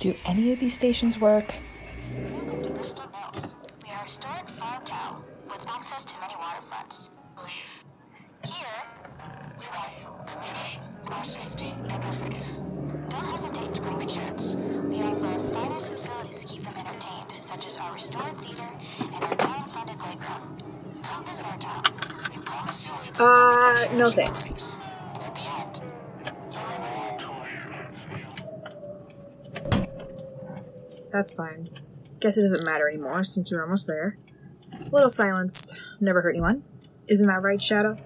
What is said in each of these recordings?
Do any of these stations work? Mills. We are a historic farm town with access to many waterfronts. Here, we value community, our safety, and our faith. Don't hesitate to bring the kids. We offer our finest facilities to keep them entertained, such as our restored theater and our town-funded playground. Come visit our town. We promise leave Uh, no thanks. and at the end, you'll remember That's fine. Guess it doesn't matter anymore since we're almost there. A little silence never hurt anyone. Isn't that right, Shadow?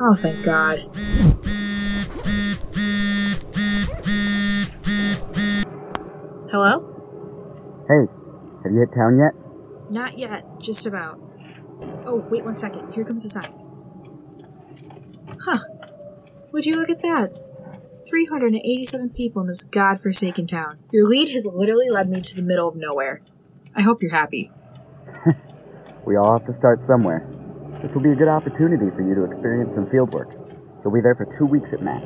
Oh, thank God. Hello? Hey, have you hit town yet? Not yet, just about. Oh, wait one second. Here comes the sign. Huh. Would you look at that? 387 people in this godforsaken town. Your lead has literally led me to the middle of nowhere. I hope you're happy. We all have to start somewhere. This will be a good opportunity for you to experience some field work. You'll be there for two weeks at max.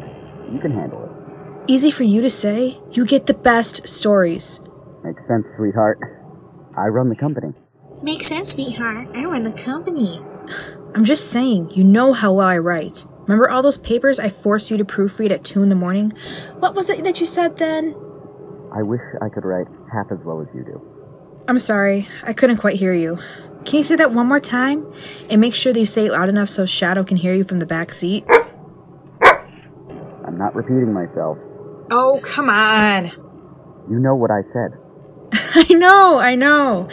You can handle it. Easy for you to say. You get the best stories. Makes sense, sweetheart. I run the company. Makes sense, sweetheart. I run the company. I'm just saying, you know how well I write. Remember all those papers I forced you to proofread at 2 in the morning? What was it that you said then? I wish I could write half as well as you do. I'm sorry, I couldn't quite hear you. Can you say that one more time? And make sure that you say it loud enough so Shadow can hear you from the back seat? I'm not repeating myself. Oh, come on. You know what I said. I know, I know.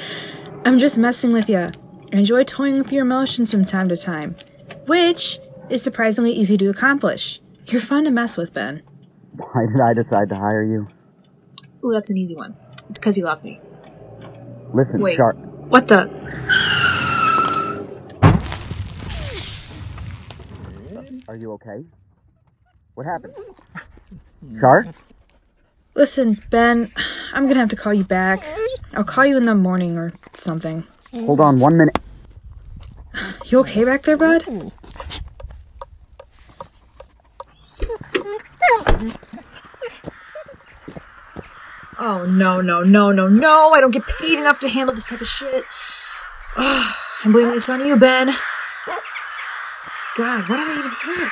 I'm just messing with you. Enjoy toying with your emotions from time to time, which is surprisingly easy to accomplish. You're fun to mess with, Ben. Why did I decide to hire you? Ooh, that's an easy one. It's because you love me. Listen, Wait. Sharp. What the? Are you okay? What happened? Char? Listen, Ben, I'm gonna have to call you back. I'll call you in the morning or something. Hold on one minute. You okay back there, bud? Oh, no, no, no, no, no. I don't get paid enough to handle this type of shit. Ugh, I'm blaming this on you, Ben. God, what have I even hit?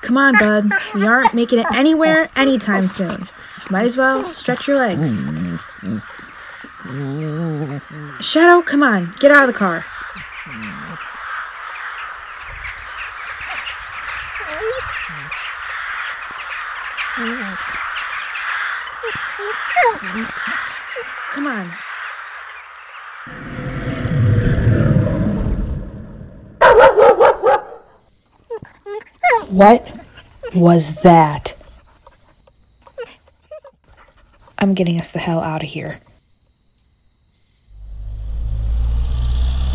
Come on, bud. We aren't making it anywhere anytime soon. Might as well stretch your legs. Shadow, come on. Get out of the car. Come on. What was that? I'm getting us the hell out of here.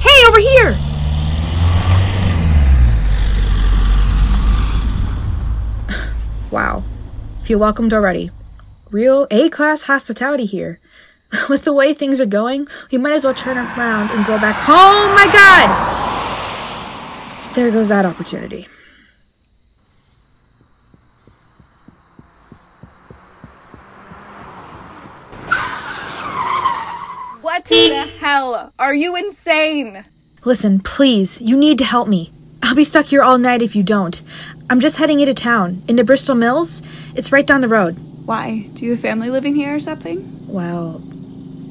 Hey, over here! wow. Feel welcomed already. Real A class hospitality here. With the way things are going, we might as well turn around and go back home. My God! There goes that opportunity. What the hell? Are you insane? Listen, please, you need to help me. I'll be stuck here all night if you don't. I'm just heading into town, into Bristol Mills. It's right down the road. Why? Do you have family living here or something? Well,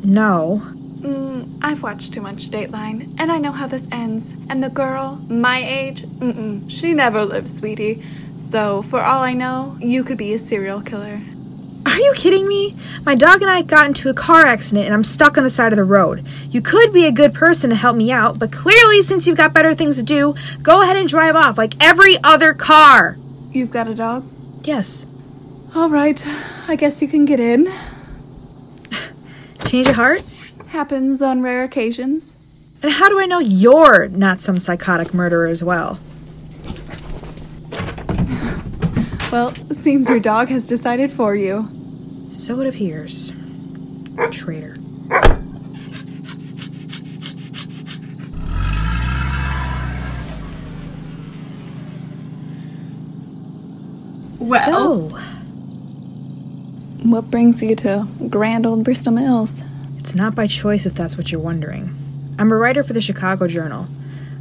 no. Mm, I've watched too much Dateline, and I know how this ends. And the girl, my age, mm-mm, she never lives, sweetie. So, for all I know, you could be a serial killer. Are you kidding me? My dog and I got into a car accident and I'm stuck on the side of the road. You could be a good person to help me out, but clearly, since you've got better things to do, go ahead and drive off like every other car. You've got a dog? Yes. All right, I guess you can get in. Change of heart? Happens on rare occasions. And how do I know you're not some psychotic murderer as well? Well, seems your dog has decided for you. So it appears. Traitor. Well, So, what brings you to grand old Bristol Mills? it's not by choice if that's what you're wondering. I'm a writer for the Chicago Journal.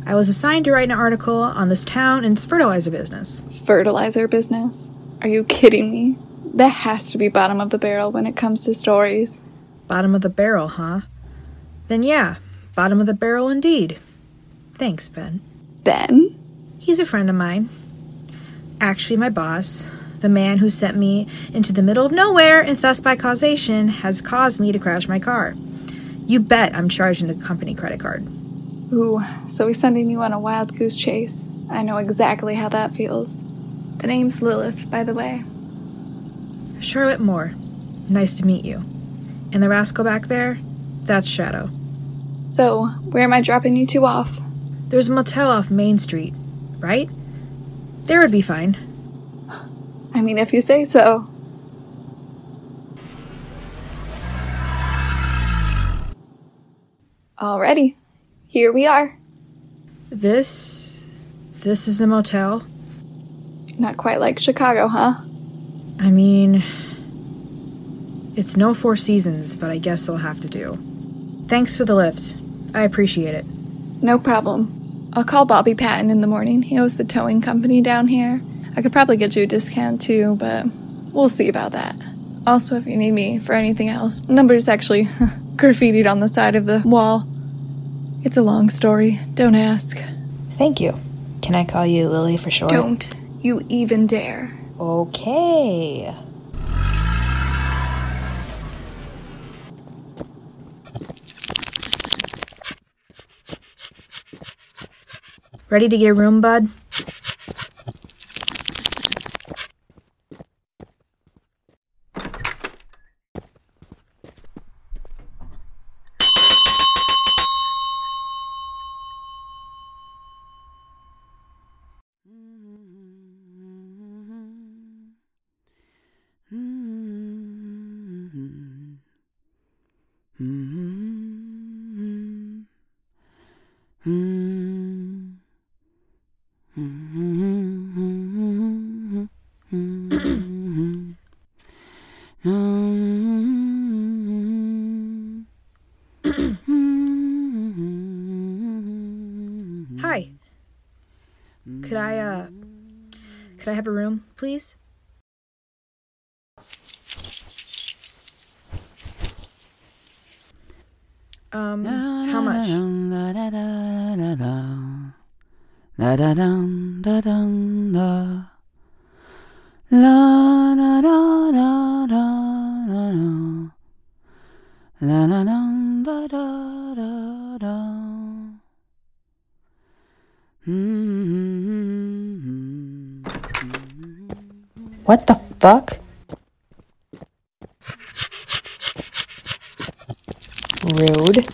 I was assigned to write an article on this town and its fertilizer business. Fertilizer business? Are you kidding me? That has to be bottom of the barrel when it comes to stories. Bottom of the barrel, huh? Then yeah, bottom of the barrel indeed. Thanks, Ben. Ben? He's a friend of mine. Actually, my boss, the man who sent me into the middle of nowhere and thus by causation has caused me to crash my car. You bet I'm charging the company credit card. Ooh, so he's sending you on a wild goose chase. I know exactly how that feels. The name's Lilith, by the way. Charlotte Moore, nice to meet you. And the rascal back there? That's Shadow. So, where am I dropping you two off? There's a motel off Main Street, right? There would be fine. I mean, if you say so. Alrighty, here we are. This. This is a motel? Not quite like Chicago, huh? I mean. It's no Four Seasons, but I guess it'll have to do. Thanks for the lift. I appreciate it. No problem. I'll call Bobby Patton in the morning. He owns the towing company down here. I could probably get you a discount too, but we'll see about that. Also, if you need me for anything else, number's actually graffitied on the side of the wall. It's a long story. Don't ask. Thank you. Can I call you Lily for short? Don't you even dare. Okay. Ready to get a room, bud? Hi. Could I, uh, could I have a room, please? Um, how much? La da da da da. La da dum da dum da. La da da da La la da da da da. What the fuck? Rude.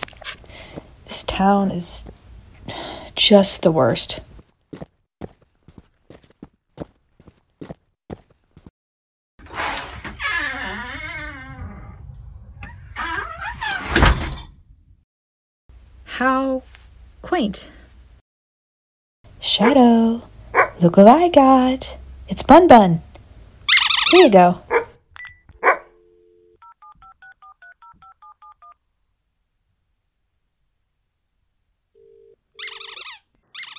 This town is just the worst. How quaint. Shadow, look what I got. It's Bun Bun. Here you go.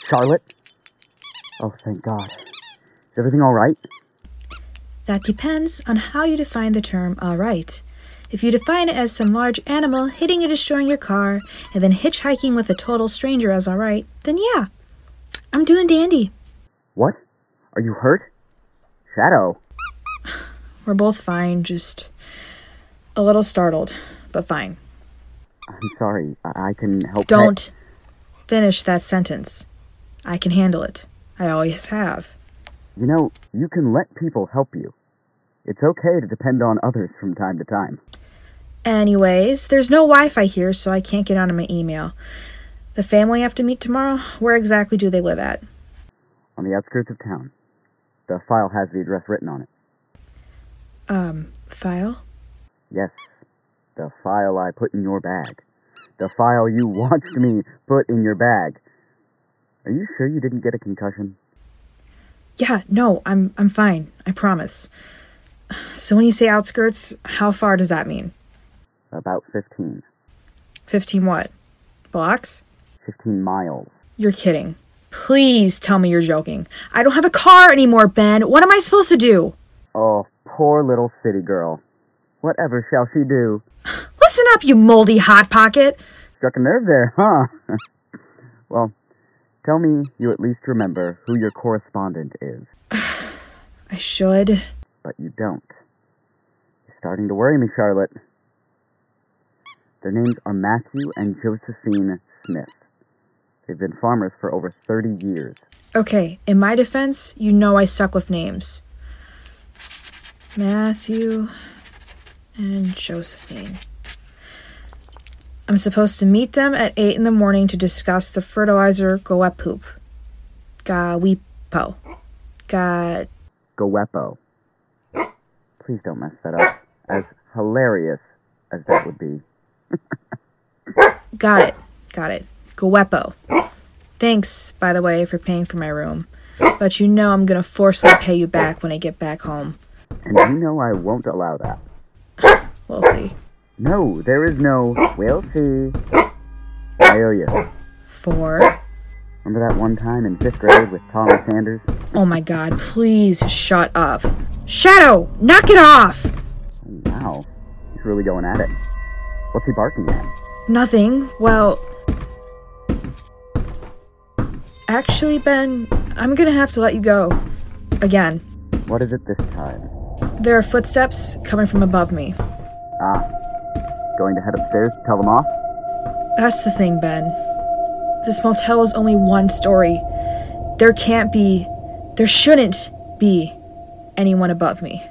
Charlotte? Oh, thank God. Is everything all right? That depends on how you define the term alright. If you define it as some large animal hitting and destroying your car and then hitchhiking with a total stranger as alright, then yeah. I'm doing dandy. What? Are you hurt? Shadow. We're both fine, just a little startled, but fine. I'm sorry. I, I can help. Don't finish that sentence. I can handle it. I always have. You know, you can let people help you. It's okay to depend on others from time to time. Anyways, there's no Wi Fi here, so I can't get onto my email. The family I have to meet tomorrow, where exactly do they live at? On the outskirts of town. The file has the address written on it. Um, file? Yes. The file I put in your bag. The file you watched me put in your bag. Are you sure you didn't get a concussion? Yeah, no, I'm I'm fine. I promise. So when you say outskirts, how far does that mean? About 15. 15 what? Blocks? 15 miles. You're kidding. Please tell me you're joking. I don't have a car anymore, Ben. What am I supposed to do? Oh, poor little city girl. Whatever shall she do? Listen up, you moldy hot pocket. Struck a nerve there, huh? well, tell me you at least remember who your correspondent is, I should. but you don't. You're starting to worry me, Charlotte. Their names are Matthew and Josephine Smith. They've been farmers for over 30 years. Okay, in my defense, you know I suck with names. Matthew and Josephine. I'm supposed to meet them at 8 in the morning to discuss the fertilizer Goepoop. Gowepo. Ga. Goepo. Please don't mess that up. As hilarious as that would be. Got it. Got it. Gowepo. Thanks, by the way, for paying for my room. But you know I'm gonna forcefully pay you back when I get back home. And you know I won't allow that. We'll see. No, there is no, we'll see. I owe you. Four. Remember that one time in fifth grade with Thomas Sanders? Oh my god, please shut up. Shadow, knock it off! Wow, he's really going at it. What's he barking at? Nothing. Well. Actually, Ben, I'm gonna have to let you go. Again. What is it this time? There are footsteps coming from above me. Ah, going to head upstairs to tell them off? That's the thing, Ben. This motel is only one story. There can't be, there shouldn't be anyone above me.